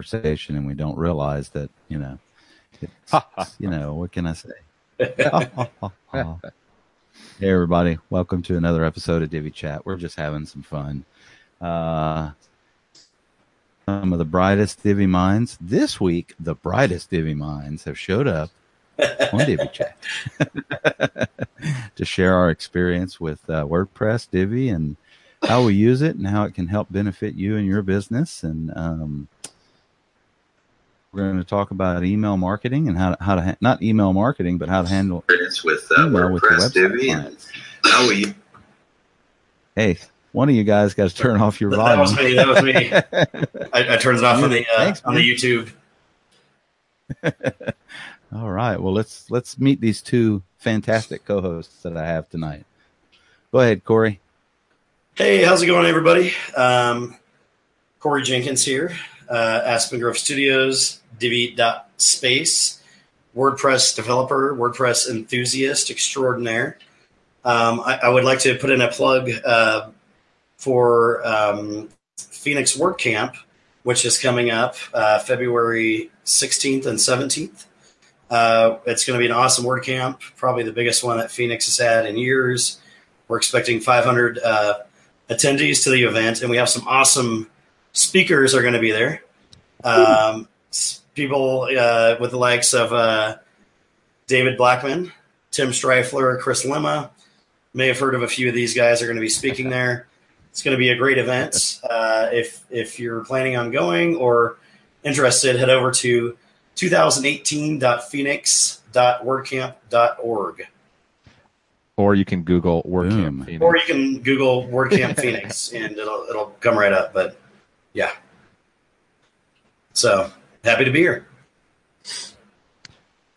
conversation and we don't realize that you know, it's, you know what can I say? hey everybody, welcome to another episode of Divi Chat. We're just having some fun. Uh, some of the brightest Divi minds this week. The brightest Divi minds have showed up on Divi Chat to share our experience with uh, WordPress, Divi, and how we use it and how it can help benefit you and your business. And um, we're going to talk about email marketing and how to, how to ha- not email marketing, but how to handle experience with uh, email with your WordPress, website Divi, and how we. Hey, one of you guys got to turn off your That volume. was me. That was me. I, I turned it off on the uh, Thanks, on the. YouTube. All right. Well, let's let's meet these two fantastic co-hosts that I have tonight. Go ahead, Corey. Hey, how's it going, everybody? Um, Corey Jenkins here, uh, Aspen Grove Studios, Divi.space, WordPress developer, WordPress enthusiast extraordinaire. Um, I, I would like to put in a plug uh, for um, Phoenix WordCamp, which is coming up uh, February 16th and 17th. Uh, it's going to be an awesome WordCamp, probably the biggest one that Phoenix has had in years. We're expecting 500 uh, attendees to the event, and we have some awesome speakers are going to be there. Um, people uh, with the likes of uh, David Blackman, Tim Strifler, Chris Lema. May have heard of a few of these guys are going to be speaking there. It's going to be a great event. Uh, if if you're planning on going or interested, head over to 2018.phoenix.wordcamp.org. or you can Google Boom. WordCamp Phoenix. Or you can Google WordCamp Phoenix and it'll it'll come right up. But yeah. So happy to be here.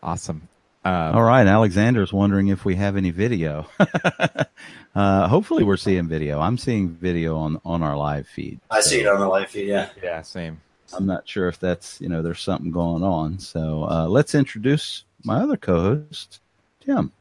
awesome. Um, All right. Alexander's wondering if we have any video. uh, hopefully, we're seeing video. I'm seeing video on on our live feed. I see it on the live feed. Yeah. Yeah, same. I'm not sure if that's you know there's something going on. So uh, let's introduce my other co-host, Tim.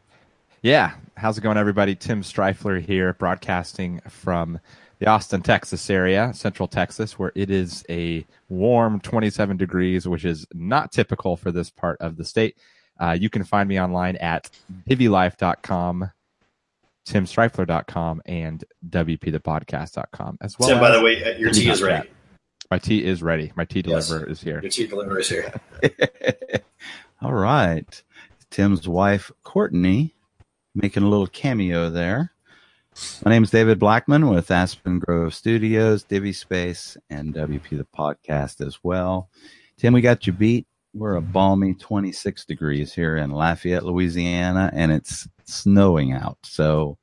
Yeah. How's it going, everybody? Tim Strifler here, broadcasting from the Austin, Texas area, Central Texas, where it is a warm 27 degrees, which is not typical for this part of the state. Uh, you can find me online at divilife.com, timstrifler.com, and wpthepodcast.com as well. Tim, by the way, uh, your tea is ready. My tea is ready. My tea Yes. is here. Your tea delivery is here. All right. Tim's wife, Courtney, making a little cameo there. My name is David Blackman with Aspen Grove Studios, Divi Space, and WP the podcast as well. Tim, we got you beat. We're a balmy 26 degrees here in Lafayette, Louisiana, and it's snowing out. So,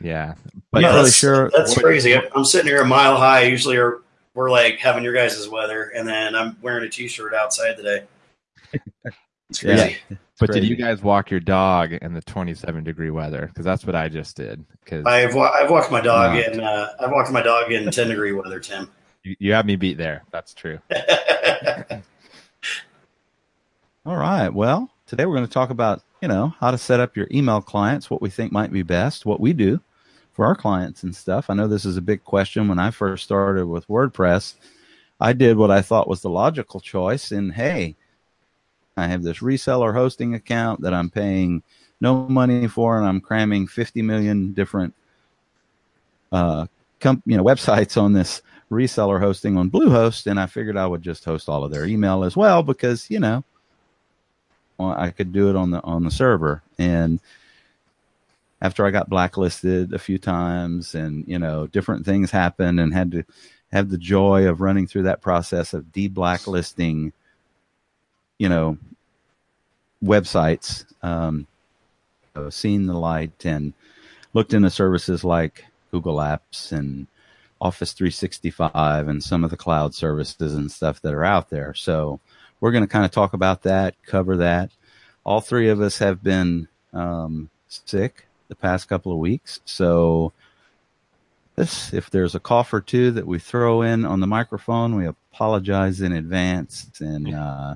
Yeah. but Yeah, really that's, sure. That's crazy. I'm- I'm sitting here a mile high. Usually, are, we're like having your guys' weather, and then I'm wearing a t-shirt outside today. It's Yeah. Crazy. But did you guys walk your dog in the 27 degree weather? Because that's what I just did. Because I've wa- I've walked my dog Not. in uh, I've walked my dog in 10 degree weather, Tim. you, you have me beat there. That's true. All right. Well, today we're going to talk about, you know, how to set up your email clients, what we think might be best, what we do for our clients and stuff. I know this is a big question. When I first started with WordPress, I did what I thought was the logical choice. And hey, I have this reseller hosting account that I'm paying no money for, and I'm cramming 50 million different, uh, com- you know, websites on this reseller hosting on Bluehost. And I figured I would just host all of their email as well because, you know, I could do it on the on the server. And after I got blacklisted a few times, and you know, different things happened, and had to have the joy of running through that process of de-blacklisting, you know, websites, um, seen the light, and looked into services like Google Apps and Office 365 and some of the cloud services and stuff that are out there. So we're going to kind of talk about that, cover that. All three of us have been um, sick the past couple of weeks. So this, if there's a cough or two that we throw in on the microphone, we apologize in advance and uh,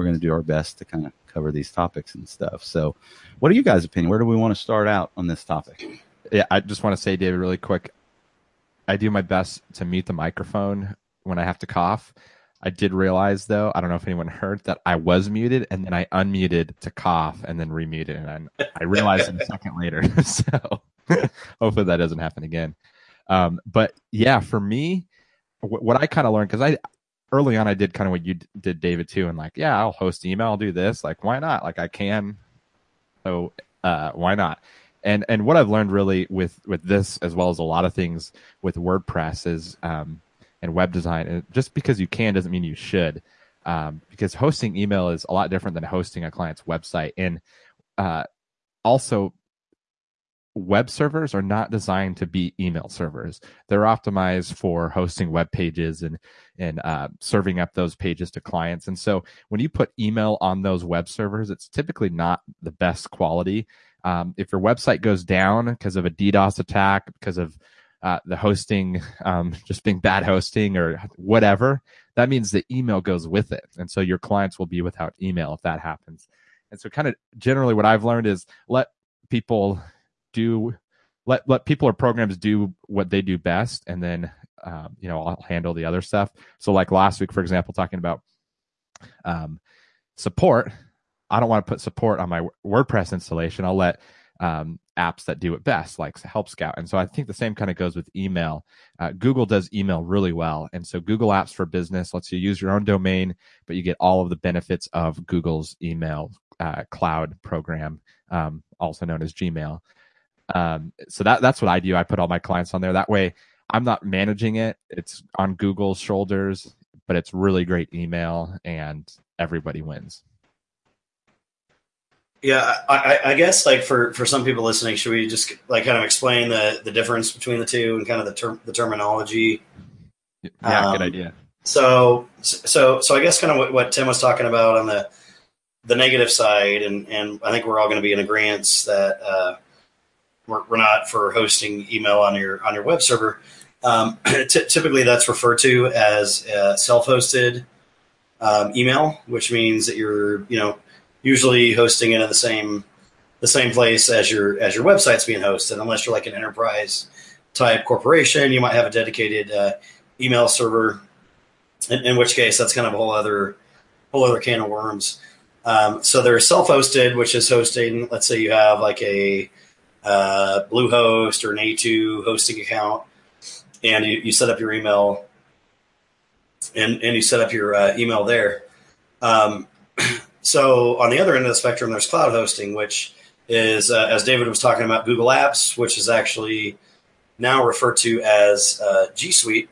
we're going to do our best to kind of cover these topics and stuff. So what are you guys' opinion? Where do we want to start out on this topic? Yeah, I just want to say, David, really quick. I do my best to mute the microphone when I have to cough. I did realize though, I don't know if anyone heard that I was muted and then I unmuted to cough and then remuted and I, I realized it a second later. so hopefully that doesn't happen again. Um, but yeah, for me, w- what I kind of learned because I early on I did kind of what you d- did, David, too, and like, yeah, I'll host email, I'll do this. Like, why not? Like, I can. So uh, why not? And and what I've learned really with with this as well as a lot of things with WordPress is um, and web design. Just because you can doesn't mean you should. Um, because hosting email is a lot different than hosting a client's website. And uh, also, web servers are not designed to be email servers. They're optimized for hosting web pages and and uh, serving up those pages to clients. And so when you put email on those web servers, it's typically not the best quality. Um, if your website goes down because of a DDoS attack, because of uh, the hosting um, just being bad hosting or whatever, that means the email goes with it. And so your clients will be without email if that happens. And so kind of generally what I've learned is let people do let let people or programs do what they do best and then um, you know I'll handle the other stuff. So like last week, for example, talking about um, support, I don't want to put support on my WordPress installation. I'll let um, apps that do it best, like Help Scout. And so I think the same kind of goes with email. Uh, Google does email really well. And so Google Apps for Business lets you use your own domain, but you get all of the benefits of Google's email uh, cloud program, um, also known as Gmail. Um, so that that's what I do. I put all my clients on there. That way, I'm not managing it. It's on Google's shoulders, but it's really great email, and everybody wins. Yeah, I, I, guess like for, for some people listening, should we just like kind of explain the, the difference between the two and kind of the term the terminology? Yeah, um, good idea. So so so I guess kind of what, what Tim was talking about on the the negative side, and and I think we're all going to be in agreement that uh, we're, not for hosting email on your on your web server. Um, t- typically, that's referred to as self-hosted um, email, which means that you're you know usually hosting it in the same the same place as your as your website's being hosted. Unless you're like an enterprise type corporation, you might have a dedicated uh, email server. In, in, which case, that's kind of a whole other whole other can of worms. Um, so they're self-hosted, which is hosting. Let's say you have like a uh, Bluehost or an A2 hosting account, and you, you set up your email, and and you set up your uh, email there. Um, so on the other end of the spectrum, there's cloud hosting, which is, uh, as David was talking about, Google Apps, which is actually now referred to as uh, G Suite,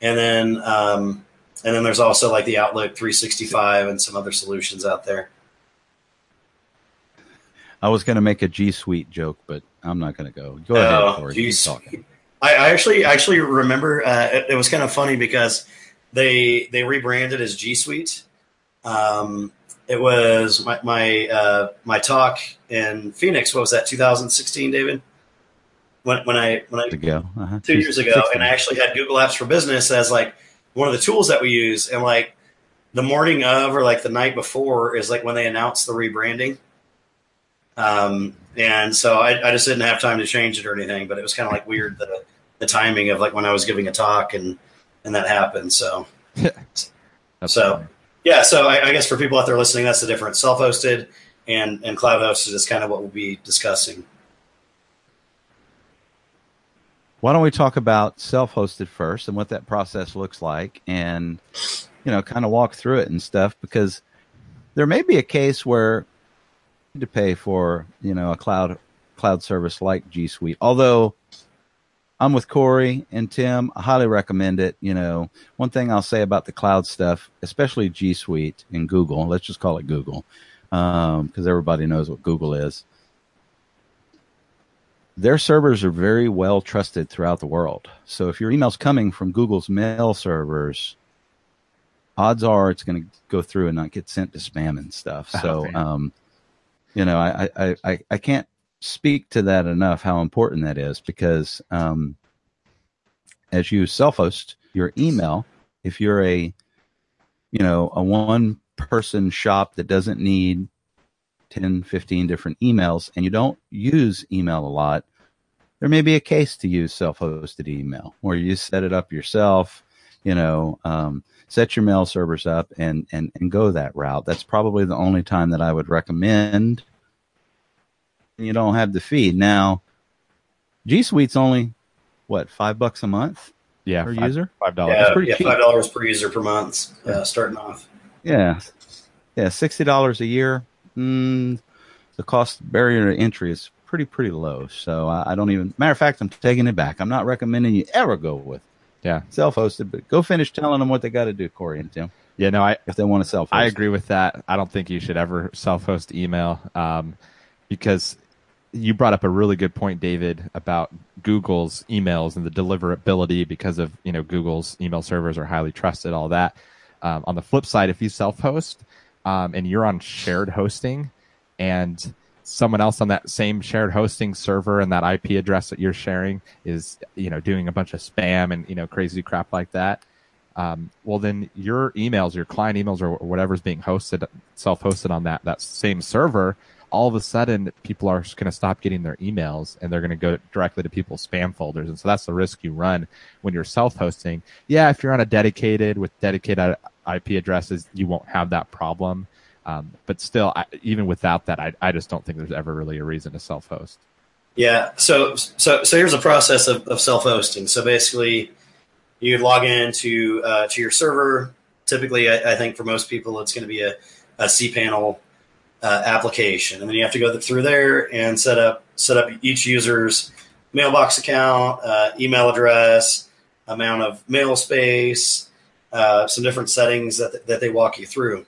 and then um, and then there's also like the Outlook 365 and some other solutions out there. I was going to make a G Suite joke, but I'm not going to go. Go ahead, oh, Corey. G Suite. I, I, actually actually remember uh, it, it, was kind of funny because they they rebranded as G Suite. Um, it was my my uh, my talk in Phoenix. What was that? 2016, David. When when I when I ago uh-huh. two years ago, and I actually had Google Apps for Business as like one of the tools that we use, and like the morning of or like the night before is like when they announced the rebranding. Um, and so I, I just didn't have time to change it or anything, but it was kind of like weird the the timing of like when I was giving a talk and and that happened. So so. Funny yeah, so I, I, guess for people out there listening, that's the difference. Self-hosted and and cloud hosted is kind of what we'll be discussing. Why don't we talk about self-hosted first and what that process looks like, and you know, kind of walk through it and stuff because there may be a case where to pay for you know a cloud cloud service like G Suite, although I'm with Corey and Tim. I highly recommend it. You know, one thing I'll say about the cloud stuff, especially G Suite and Google, let's just call it Google, because um, everybody knows what Google is. Their servers are very well trusted throughout the world. So if your email's coming from Google's mail servers, odds are it's going to go through and not get sent to spam and stuff. Oh, so, um, you know, I, I, I, I can't speak to that enough how important that is because um, as you self-host your email, if you're a you know a one person shop that doesn't need 10 15 different emails and you don't use email a lot there may be a case to use self-hosted email where you set it up yourself you know, um, set your mail servers up and, and, and go that route. That's probably the only time that I would recommend. You don't have the feed. Now, G Suite's only, what, five bucks a month? Yeah, per five, user. five dollars. Yeah, yeah cheap. five dollars per user per month, uh, starting off. Yeah, yeah, sixty dollars a year. Mm, the cost barrier to entry is pretty pretty low. So I, I don't even. Matter of fact, I'm taking it back. I'm not recommending you ever go with Yeah, self-hosted, but go finish telling them what they got to do, Corey and Tim, yeah. No, I if they want to self. I agree with that. I don't think you should ever self-host email um, because you brought up a really good point, David, about Google's emails and the deliverability because of you know Google's email servers are highly trusted, all that. Um, on the flip side, if you self-host um, and you're on shared hosting, and someone else on that same shared hosting server and that IP address that you're sharing is you know doing a bunch of spam and you know crazy crap like that, um, well then your emails, your client emails or whatever's being hosted, self-hosted on that that same server, all of a sudden people are going to stop getting their emails and they're going to go directly to people's spam folders, and so that's the risk you run when you're self-hosting. Yeah, if you're on a dedicated with dedicated IP addresses, you won't have that problem. Um, but still, I, even without that, I, I just don't think there's ever really a reason to self-host. Yeah. So so so here's a process of, of self-hosting. So basically, you log into uh, to your server. Typically, I, I think for most people, it's going to be a, a cPanel uh, application, and then you have to go through there and set up set up each user's mailbox account, uh, email address, amount of mail space, uh, some different settings that that they walk you through.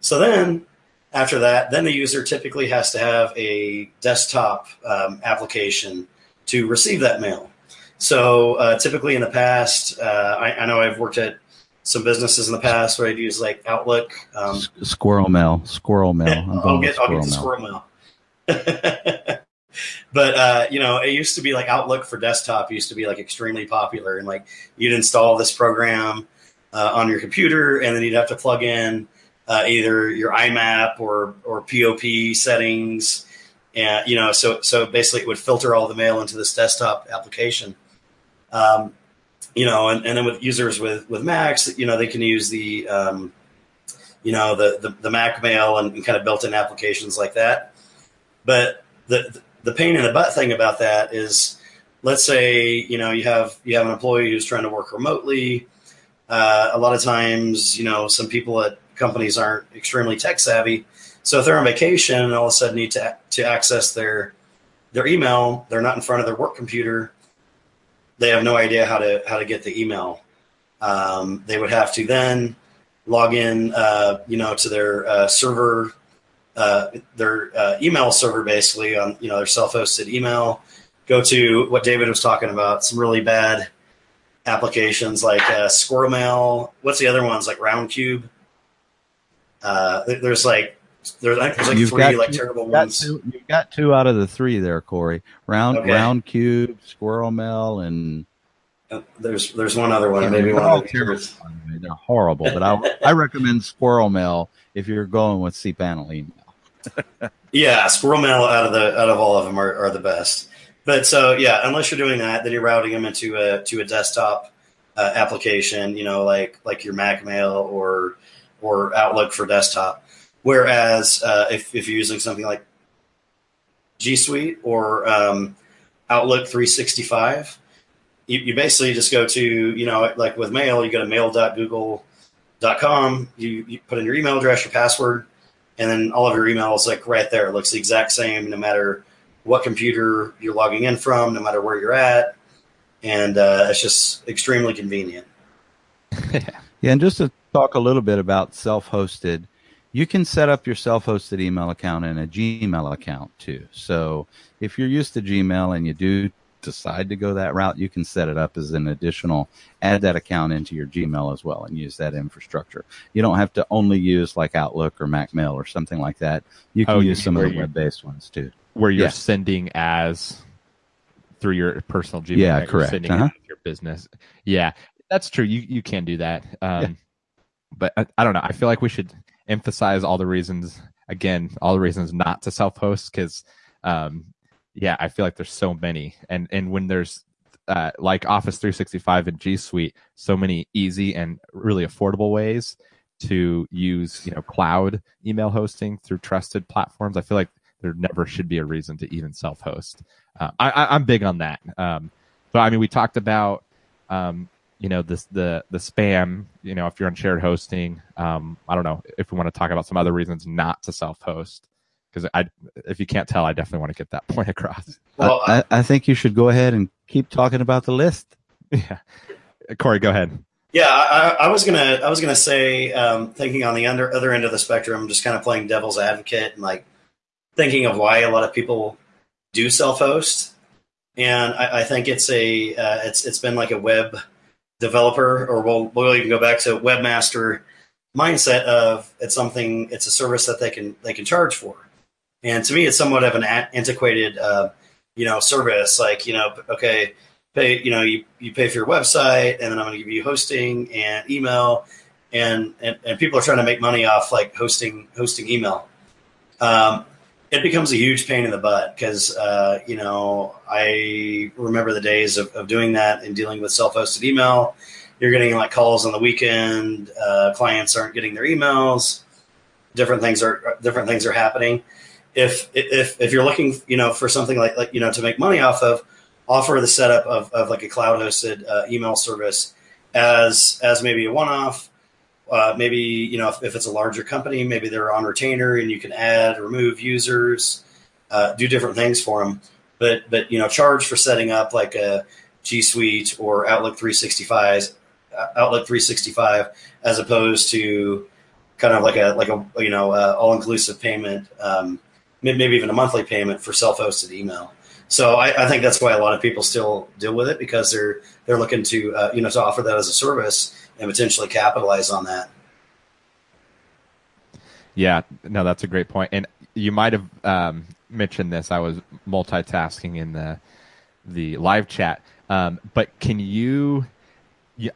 So then after that, then the user typically has to have a desktop um, application to receive that mail. So uh, typically in the past, uh, I, I, know I've worked at some businesses in the past where I'd use like Outlook. Um, squirrel mail, squirrel mail. I'll get, I'll get the squirrel mail. but uh, you know, it used to be like Outlook for desktop used to be like extremely popular, and like you'd install this program uh, on your computer, and then you'd have to plug in uh, either your IMAP or or POP settings, and you know, so so basically it would filter all the mail into this desktop application. Um, you know, and, and then with users with with Macs, you know, they can use the um, you know the, the, the Mac Mail and, kind of built-in applications like that. But the the pain in the butt thing about that is, let's say you know you have you have an employee who's trying to work remotely. Uh, a lot of times, you know, some people at companies aren't extremely tech savvy. So if they're on vacation and all of a sudden need to to access their their email, they're not in front of their work computer. They have no idea how to how to get the email. Um, they would have to then log in, uh, you know, to their uh, server, uh, their uh, email server, basically on you know their self-hosted email. Go to what David was talking about, some really bad applications like uh, Squirrel Mail. What's the other ones like Roundcube? Uh, there's like there's, there's like you've three got, like terrible you've ones. Got two, you've got two out of the three there, Corey. Round Okay. round cube, squirrel mail, and Uh, there's there's one other one. Yeah, Maybe one of the terrible, others. by the way. They're horrible, but I I recommend squirrel mail if you're going with cPanel email. Yeah, Squirrel Mail out of the out of all of them are, are the best. But so yeah, unless you're doing that, then you're routing them into a to a desktop uh, application. You know, like like your Mac Mail or or Outlook for desktop. Whereas uh, if if you're using something like G Suite or um, Outlook 365, you, you basically just go to you know like with Mail, you go to mail.google.com. You, you put in your email address, your password and then all of your emails like right there. It looks the exact same no matter what computer you're logging in from, no matter where you're at, and uh, it's just extremely convenient. Yeah, and just to talk a little bit about self-hosted, you can set up your self-hosted email account and a Gmail account too. So if you're used to Gmail and you do decide to go that route, you can set it up as an additional, add that account into your Gmail as well and use that infrastructure. You don't have to only use like Outlook or Mac Mail or something like that. You can Oh, use some of the web-based ones too. Where you're Yeah. sending as through your personal Gmail. Yeah, correct. Sending Uh-huh. your business. Yeah, that's true. You you can do that. Um, Yeah. But I, I don't know. I feel like we should emphasize all the reasons again, all the reasons not to self-host because, um, yeah, I feel like there's so many, and and when there's uh, like Office 365 and G Suite, so many easy and really affordable ways to use, you know, cloud email hosting through trusted platforms. I feel like there never should be a reason to even self-host. Uh, I, am big on that. Um, but I mean, we talked about, um, you know, this the the spam. You know, if you're on shared hosting, um, I don't know if we want to talk about some other reasons not to self-host because I, if you can't tell, I definitely want to get that point across. Well, I, I think you should go ahead and keep talking about the list. Yeah, Corey, go ahead. Yeah, I, I was gonna, I was gonna say, um, thinking on the under, other end of the spectrum, just kind of playing devil's advocate and like thinking of why a lot of people do self-host, and I, I think it's a, uh, it's it's been like a web developer, or we'll we'll even go back to webmaster mindset of it's something, it's a service that they can they can charge for and to me, it's somewhat of an antiquated, uh, you know, service. Like, you know, okay, pay, you know, you, you pay for your website, and then I'm going to give you hosting and email, and, and and people are trying to make money off like hosting hosting email. Um, it becomes a huge pain in the butt because uh, you know I remember the days of, of doing that and dealing with self-hosted email. You're getting like calls on the weekend. Uh, clients aren't getting their emails. Different things are different things are happening if if if you're looking, you know, for something like like you know to make money off of, offer the setup of, of like a cloud hosted uh, email service as as maybe a one off. Uh, maybe you know if, if, it's a larger company, maybe they're on retainer and you can add, remove users, uh, do different things for them. But but you know charge for setting up like a G Suite or Outlook 365 uh, Outlook 365 as opposed to kind of like a like a you know uh, all inclusive payment. Um, maybe even a monthly payment for self-hosted email. So I, I, think that's why a lot of people still deal with it because they're they're looking to uh, you know to offer that as a service and potentially capitalize on that. Yeah, no, that's a great point. And you might have um, mentioned this. I was multitasking in the the live chat, um, but can you?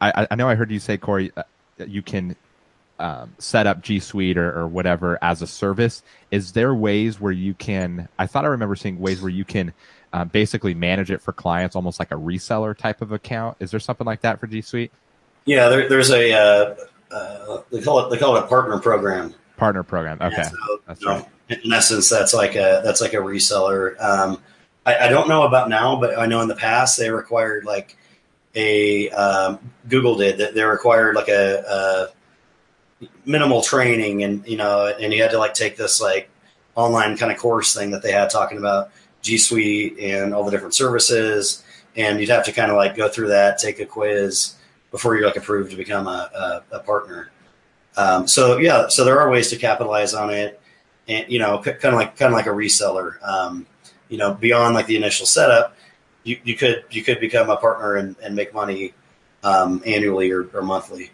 I, I know I heard you say, Corey, uh, you can um, set up G Suite or, or whatever as a service, is there ways where you can? I thought I remember seeing ways where you can uh, basically manage it for clients, almost like a reseller type of account. Is there something like that for G Suite? Yeah, there, there's a uh, uh, they call it they call it a partner program. Partner program. Okay, so, that's right. Know, in essence, that's like a that's like a reseller. Um, I, I, don't know about now, but I know in the past they required like a um, Google did that they required like a, a minimal training and you know and you had to like take this like online kind of course thing that they had talking about G Suite and all the different services and you'd have to kind of like go through that take a quiz before you're like approved to become a, a, a partner. Um, so yeah so there are ways to capitalize on it. And you know kind of like kind of like a reseller. Um, you know beyond like the initial setup you, you could you could become a partner and, and make money um, annually or, or monthly.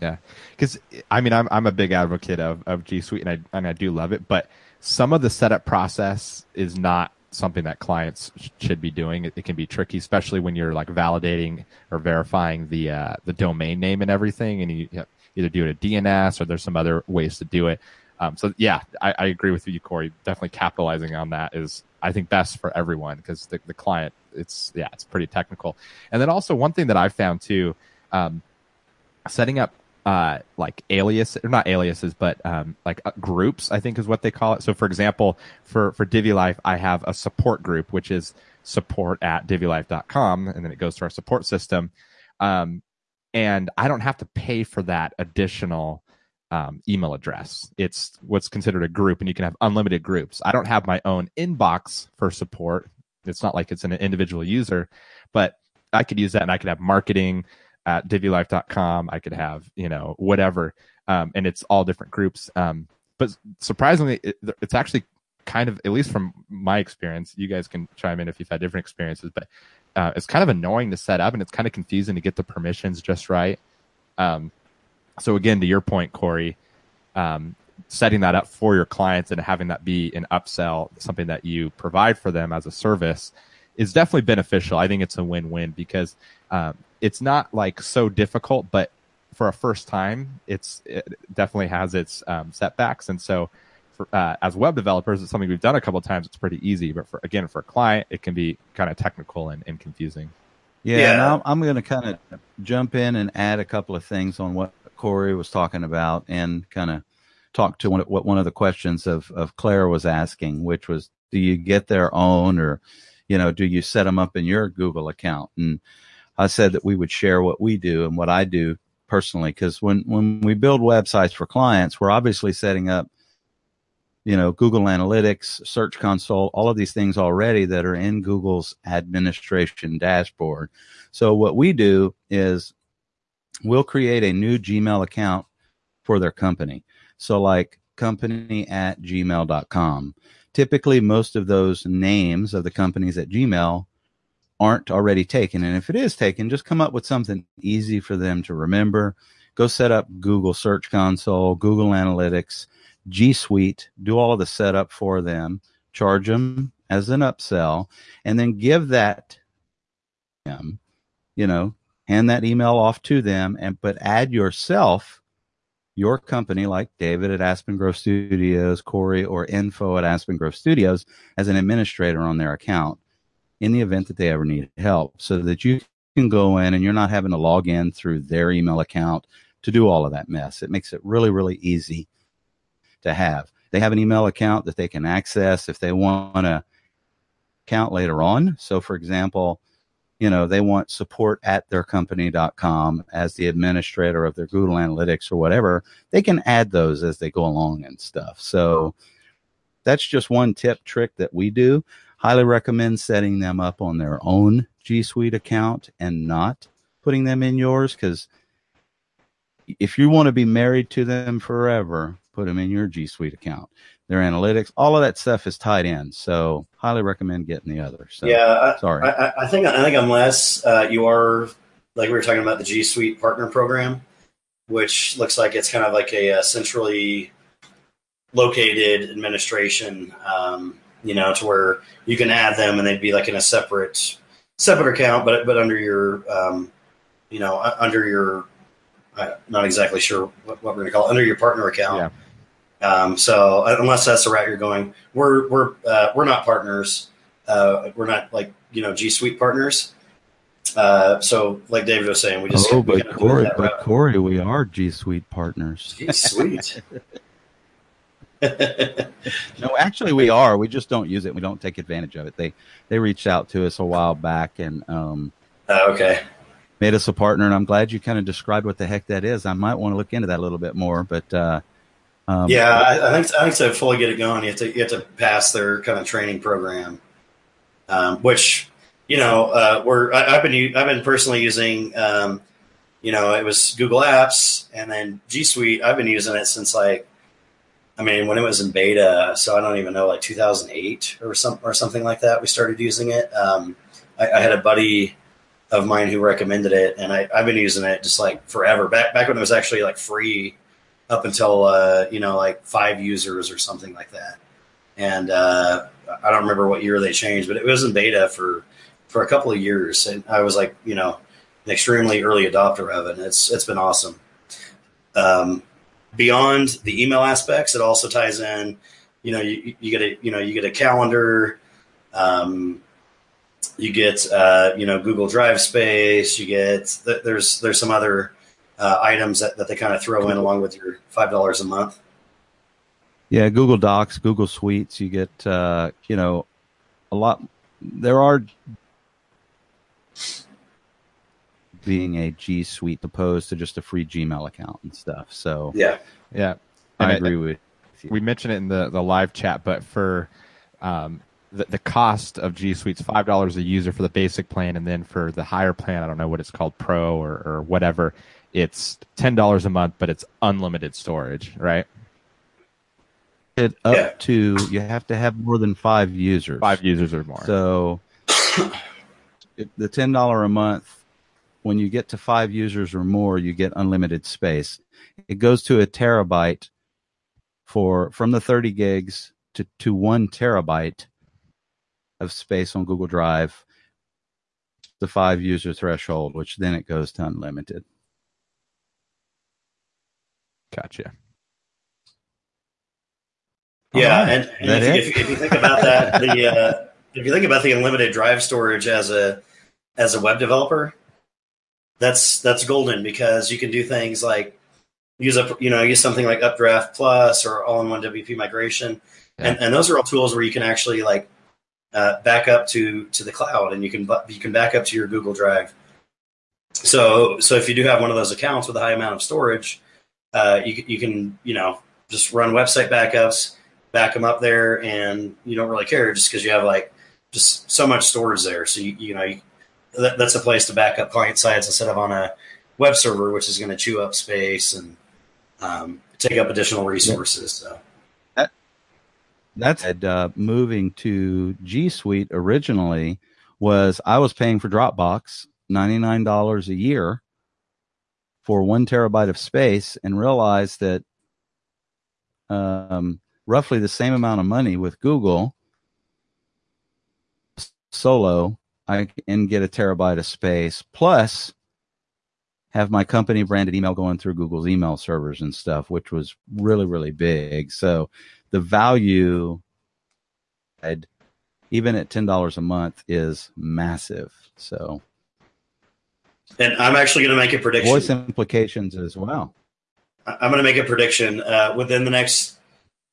Yeah, because I mean, I'm I'm a big advocate of of G Suite, and I and I do love it, but some of the setup process is not something that clients sh- should be doing. It, it, can be tricky, especially when you're like validating or verifying the uh, the domain name and everything, and you, you either do it a DNS or there's some other ways to do it. Um, so yeah, I, I, agree with you, Corey. Definitely capitalizing on that is I think best for everyone because the, the client it's yeah it's pretty technical. And then also one thing that I've found too, um, setting up uh, like alias or not aliases, but um, like uh, groups, I think is what they call it. So, for example, for for Divi Life, I have a support group, which is support at divilife.com, and then it goes to our support system. Um, and I don't have to pay for that additional um, email address. It's what's considered a group, and you can have unlimited groups. I don't have my own inbox for support. It's not like it's an individual user, but I could use that, and I could have marketing at divilife.com. I could have, you know, whatever. Um, and it's all different groups. Um, but surprisingly, it, it's actually kind of, at least from my experience, you guys can chime in if you've had different experiences, but uh, it's kind of annoying to set up and it's kind of confusing to get the permissions just right. Um, so again, to your point, Corey, um, setting that up for your clients and having that be an upsell, something that you provide for them as a service is definitely beneficial. I think it's a win-win because um, it's not like so difficult, but for a first time, it's it definitely has its um, setbacks. And so, for, uh, as web developers, it's something we've done a couple times. It's pretty easy, but for again, for a client, it can be kind of technical and, and confusing. Yeah, Yeah. and I'm, I'm going to kind of jump in and add a couple of things on what Corey was talking about and kind of talk to one, what one of the questions of, of Claire was asking, which was, do you get their own or, you know, do you set them up in your Google account? And I said that we would share what we do and what I do personally, because when, when we build websites for clients, we're obviously setting up you know, Google Analytics, Search Console, all of these things already that are in Google's administration dashboard. So what we do is we'll create a new Gmail account for their company. So like company at gmail.com. Typically, most of those names of the companies at Gmail aren't already taken. And if it is taken, just come up with something easy for them to remember. Go set up Google Search Console, Google Analytics, G Suite, do all of the setup for them, charge them as an upsell, and then give that them, you know, hand that email off to them and but add yourself, your company like David at Aspen Grove Studios, Corey or info at Aspen Grove Studios as an administrator on their account in the event that they ever need help so that you can go in and you're not having to log in through their email account to do all of that mess. It makes it really, really easy to have. They have an email account that they can access if they want to account later on. So, for example, you know, they want support at their company.com as the administrator of their Google Analytics or whatever. They can add those as they go along and stuff. So, that's just one tip trick that we do. Highly recommend setting them up on their own G Suite account and not putting them in yours because if you want to be married to them forever, put them in your G Suite account. Their analytics, all of that stuff is tied in. So, highly recommend getting the other. So, yeah, I, sorry. I, I think I think unless uh, you are like we were talking about the G Suite partner program, which looks like it's kind of like a, uh centrally located administration, um, you know, to where you can add them and they'd be like in a separate separate account, but but under your um, you know under your I'm not exactly sure what, what we're going to call it under your partner account. Yeah. Um, so uh, unless that's the route you're going, we're we're uh, we're not partners. Uh, we're not like you know G Suite partners. Uh, so like David was saying, we just oh, but Corey, but. Corey, we are G Suite partners. G Suite. No, actually, we are. We just don't use it. We don't take advantage of it. They they reached out to us a while back and um, Oh, okay. made us a partner. And I'm glad you kind of described what the heck that is. I might want to look into that a little bit more. But uh, um, Yeah, I, I think I think to fully get it going, you have to you have to pass their kind of training program, um, which you know uh, we're I, I've been I've been personally using. Um, you know, it was Google Apps and then G Suite. I've been using it since like, I mean, when it was in beta. So I don't even know, like 2008 or some or something like that. We started using it. Um, I, I had a buddy of mine who recommended it, and I, I've been using it just like forever. Back back when it was actually like free up until uh, you know like five users or something like that. And uh, I don't remember what year they changed, but it was in beta for for a couple of years, and I was like you know an extremely early adopter of it. And it's it's been awesome. Um, beyond the email aspects, it also ties in. You know, you, you get a you know you get a calendar. Um, you get uh, you know Google Drive space. You get there's there's some other uh, items that, that they kind of throw in along with your five dollars a month. Yeah, Google Docs, Google Suites, you get uh, you know a lot. There are being a G Suite opposed to just a free Gmail account and stuff. So Yeah, Yeah. I And agree with you. we mentioned it in the, the live chat, but for um, the, the cost of G Suite's five dollars a user for the basic plan, and then for the higher plan, I don't know what it's called, Pro or, or whatever, it's ten dollars a month, but it's unlimited storage, right? It up Yeah. to you have to have more than five users. Five users or more. So the ten dollar a month, when you get to five users or more, you get unlimited space. It goes to a terabyte for from the thirty gigs to, to one terabyte of space on Google Drive, the five user threshold, which then it goes to unlimited. Gotcha. yeah, All right. and, and if, it? if, if you think about that, the uh, if you think about the unlimited drive storage as a as a web developer, that's that's golden because you can do things like use up you know use something like Updraft Plus or all-in-one WP migration, yeah. and and those are all tools where you can actually like uh, back up to to the cloud and you can you can back up to your Google Drive. So so if you do have one of those accounts with a high amount of storage, uh, you you can you know just run website backups, back them up there, and you don't really care just because you have like just so much storage there. So you you know you, that, that's a place to back up client sites instead of on a web server, which is going to chew up space and um, take up additional resources. So. That, that's uh, moving to G Suite originally was I was paying for Dropbox ninety nine dollars a year for one terabyte of space and realized that um, roughly the same amount of money with Google solo I can get a terabyte of space plus have my company branded email going through Google's email servers and stuff, which was really, really big. So the value even at $10 a month is massive. So, and I'm actually going to make a prediction. Voice implications as well. I'm going to make a prediction uh, within the next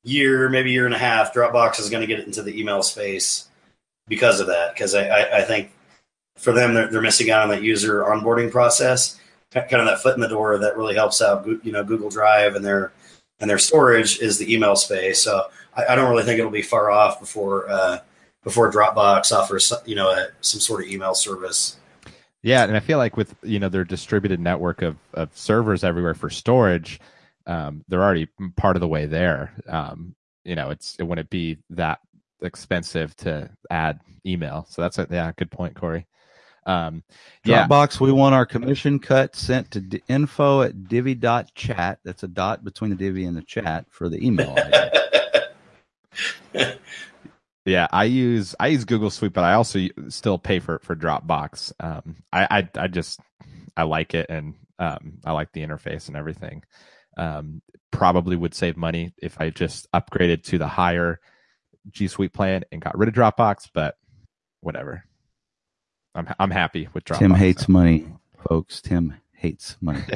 year, maybe year and a half, Dropbox is going to get into the email space because of that. Because I, I, I, think for them, they're, they're, missing out on that user onboarding process, kind of that foot in the door that really helps out. You know, Google Drive and their and their storage is the email space. So I, I don't really think it'll be far off before uh, before Dropbox offers you know a, some sort of email service. Yeah, and I feel like with you know their distributed network of, of servers everywhere for storage, um, they're already part of the way there. Um, you know, it's it wouldn't be that expensive to add email. So that's a yeah, good point, Corey. Um, Dropbox, we want our commission cut sent to d- info at divi.chat. That's a dot between the divi and the chat for the email. yeah, I use I use Google Suite, but I also still pay for it for Dropbox. Um, I, I I just I like it and um, I like the interface and everything. Um, probably would save money if I just upgraded to the higher G Suite plan and got rid of Dropbox, but whatever. I'm I'm happy with Dropbox. Tim hates so. money, folks. Tim hates money.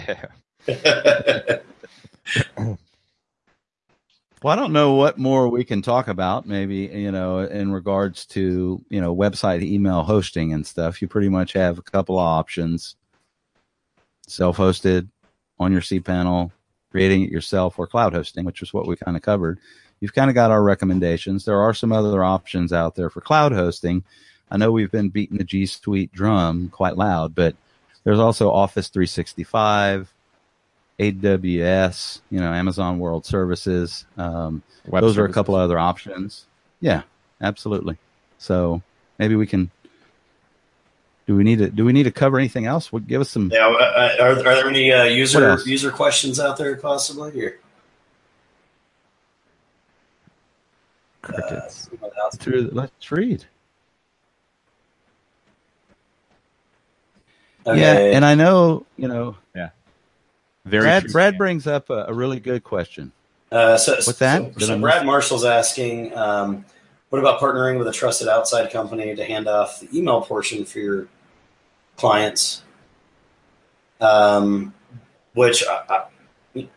well, I don't know what more we can talk about. Maybe you know, in regards to you know website email hosting and stuff. You pretty much have a couple of options: self-hosted on your cPanel, creating it yourself, or cloud hosting, which is what we kind of covered you've kind of got our recommendations. There are some other options out there for cloud hosting. I know we've been beating the G Suite drum quite loud, but there's also Office 365, AWS, you know, Amazon World Services. Um, those services. are a couple other options. Yeah, absolutely. So maybe we can. Do we need to do we need to cover anything else? Would give us some. Yeah, uh, uh, are, are there any uh, user user questions out there possibly? Here? Crickets. Uh, let's read. Okay. Yeah, and I know you know. Yeah. Very. Brad, Brad brings up a, a, really good question. Uh, so, What's that? So, so Brad Marshall's asking, um, what about partnering with a trusted outside company to hand off the email portion for your clients? Um, which, I, I,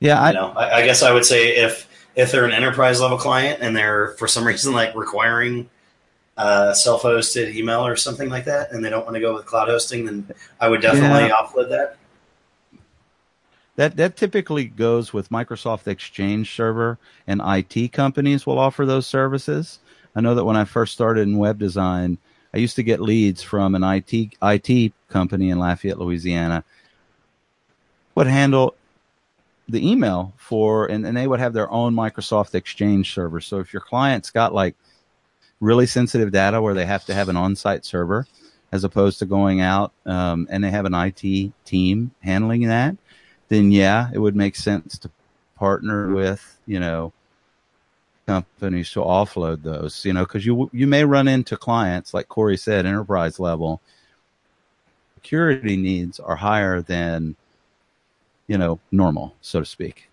yeah, I, know, I, I guess I would say if if they're an enterprise level client and they're for some reason like requiring uh, self-hosted email or something like that, and they don't want to go with cloud hosting, then I would definitely yeah. offload that. That that typically goes with Microsoft Exchange Server, and IT companies will offer those services. I know that when I first started in web design, I used to get leads from an IT IT company in Lafayette, Louisiana, would handle the email for, and, and they would have their own Microsoft Exchange server. So if your client's got like really sensitive data where they have to have an on-site server, as opposed to going out um, and they have an IT team handling that, then yeah, it would make sense to partner with you know companies to offload those. You know, because you you may run into clients like Corey said, enterprise level security needs are higher than you know, normal, so to speak.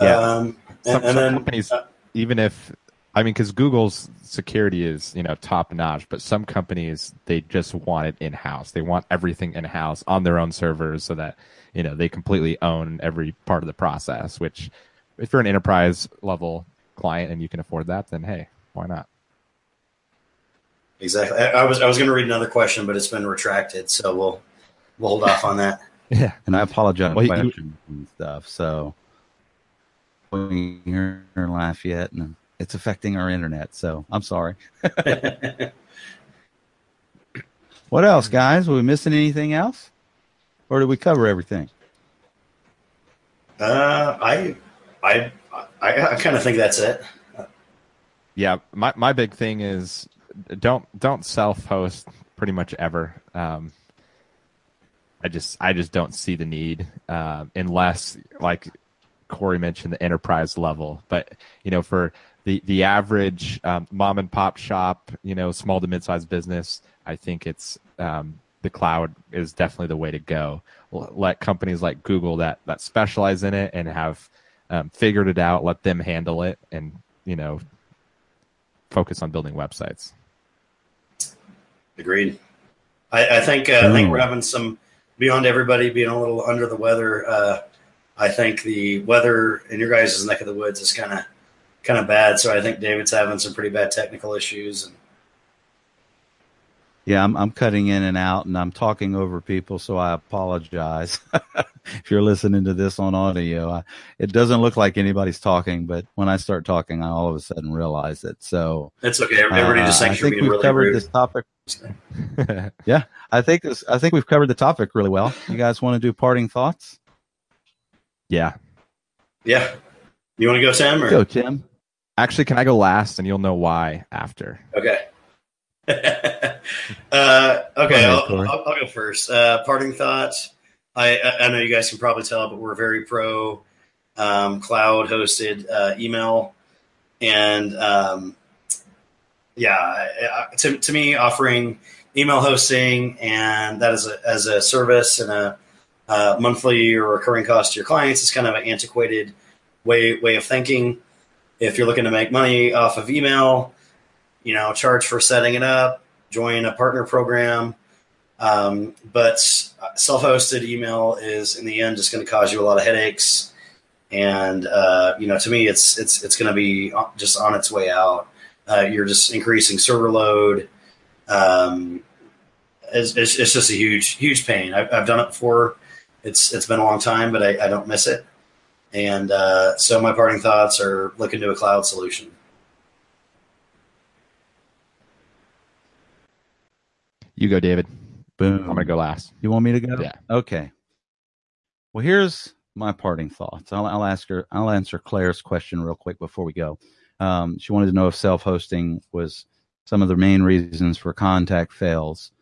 Yeah. Um, and, some, and some then, companies, uh, even if I mean, because Google's security is you know top notch, but some companies they just want it in house. They want everything in house on their own servers, so that you know they completely own every part of the process. Which, if you're an enterprise level client and you can afford that, then hey, why not? Exactly. I, I was I was going to read another question, but it's been retracted, so we'll we'll hold off on that. Yeah, and I apologize Well, for you- and stuff. So we hear her laugh yet, and it's affecting our internet. So I'm sorry. What else, guys? Are we missing anything else, or did we cover everything? Uh, I I I, I kind of think that's it. yeah. My my big thing is don't don't self host pretty much ever. Um, I just I just don't see the need uh, unless like Corey mentioned the enterprise level. But you know, for the the average um, mom and pop shop, you know, small to mid sized business, I think it's um, the cloud is definitely the way to go. L- Let companies like Google that that specialize in it and have um, figured it out, let them handle it, and you know, focus on building websites. Agreed. I, I think uh, I think we're having some beyond everybody being a little under the weather. Uh, I think the weather in your guys' neck of the woods is kind of kind of bad. So I think David's having some pretty bad technical issues. And Yeah, I'm, I'm cutting in and out, and I'm talking over people, so I apologize. if you're listening to this on audio, I, it doesn't look like anybody's talking, but when I start talking, I all of a sudden realize it. So it's okay. Everybody just uh, I thinks you're think we've really covered rude. this topic. I think this, I think we've covered the topic really well. You guys want to do parting thoughts? yeah. Yeah. You want to go, Tim? Or? Go, Tim. Actually, can I go last and you'll know why after? Okay. uh, okay, ahead, I'll, I'll, I'll go first. Uh, parting thoughts. I, I I know you guys can probably tell, but we're very pro um, cloud hosted uh, email, and um, yeah, I- to, to me, offering email hosting and that as a as a service and a uh, monthly or recurring cost to your clients is kind of an antiquated way way of thinking. If you're looking to make money off of email, you know, charge for setting it up, join a partner program. Um, but self-hosted email is in the end just going to cause you a lot of headaches. And, uh, you know, to me, it's, it's, it's going to be just on its way out. Uh, you're just increasing server load. Um, it's, it's, it's just a huge, huge pain. I've, I've done it before. It's, it's been a long time, but I, I don't miss it. And, uh, so my parting thoughts are look into a cloud solution. You go, David. Boom. I'm gonna go last. You want me to go? Yeah. Okay. Well, here's my parting thoughts. I'll, I'll ask her. I'll answer Claire's question real quick before we go. Um, she wanted to know if self-hosting was some of the main reasons for contact fails.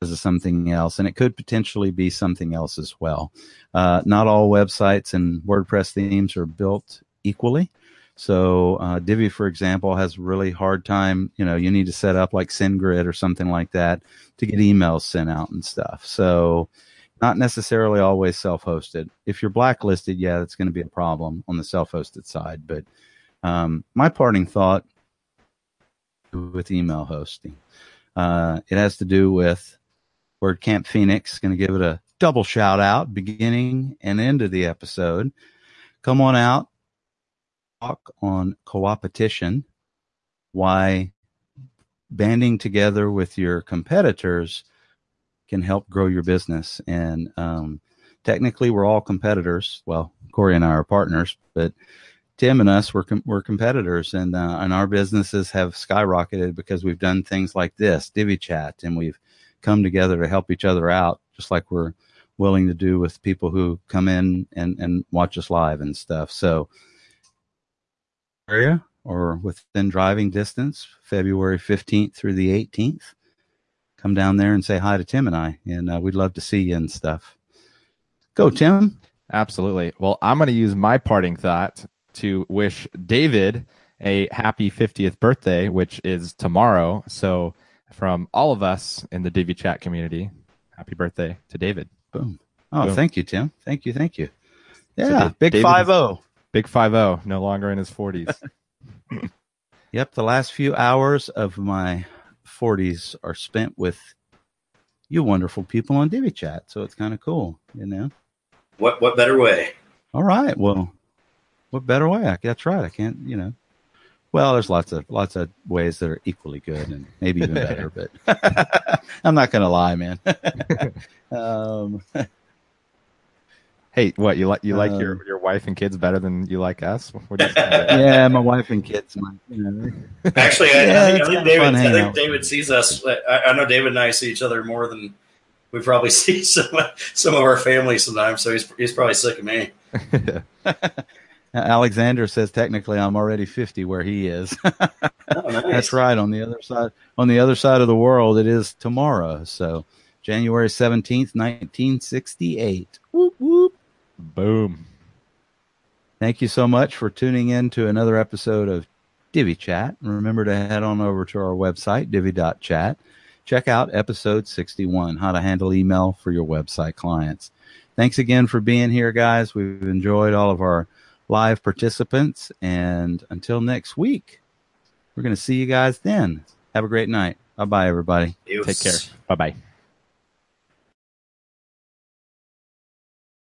This is something else, and it could potentially be something else as well. Uh, not all websites and WordPress themes are built equally. So uh, Divi, for example, has a really hard time. You know, you need to set up like SendGrid or something like that to get emails sent out and stuff. So not necessarily always self-hosted. If you're blacklisted, yeah, that's going to be a problem on the self-hosted side. But um, my parting thought with email hosting, uh, it has to do with WordCamp Phoenix. Going to give it a double shout out, beginning and end of the episode. Come on out, talk on co-opetition, why banding together with your competitors can help grow your business. And um, technically, we're all competitors. Well, Corey and I are partners, but Tim and us we're com- we're competitors, and uh, and our businesses have skyrocketed because we've done things like this, Divi Chat, and we've come together to help each other out, just like we're willing to do with people who come in and and watch us live and stuff. So area or within driving distance, February 15th through the 18th. Come down there and say hi to Tim and I, and uh, we'd love to see you and stuff. Go, Tim. Absolutely. Well, I'm going to use my parting thought to wish David a happy 50th birthday, which is tomorrow. So, from all of us in the Divi Chat community, happy birthday to David. Boom. Oh, Boom. thank you, Tim. Thank you. Thank you. Yeah, Da- big David 5-0. Big 5 0, no longer in his 40s. yep, the last few hours of my 40s are spent with you wonderful people on Divi Chat, so it's kind of cool, you know. What what better way? All right, well, what better way? I, that's right. I can't, you know. Well, there's lots of lots of ways that are equally good and maybe even better, but I'm not going to lie, man. um, hey, what you like? You like um, your your wife and kids better than you like us? You yeah, my wife and kids. My, you know. Actually, I, yeah, I, think, I think David. I think David sees us. I, I know David and I see each other more than we probably see some some of our family sometimes. So he's he's probably sick of me. Alexander says technically I'm already 50 where he is. oh, nice. That's right. On the other side, on the other side of the world, it is tomorrow. So January 17th, 1968. Whoop, whoop. Boom. Thank you so much for tuning in to another episode of Divi Chat. remember to head on over to our website, divi.chat. Check out episode 61, how to handle email for your website clients. Thanks again for being here, guys. We've enjoyed all of our live participants. And until next week, we're going to see you guys then. Have a great night. Bye bye, everybody. Take care. Bye bye.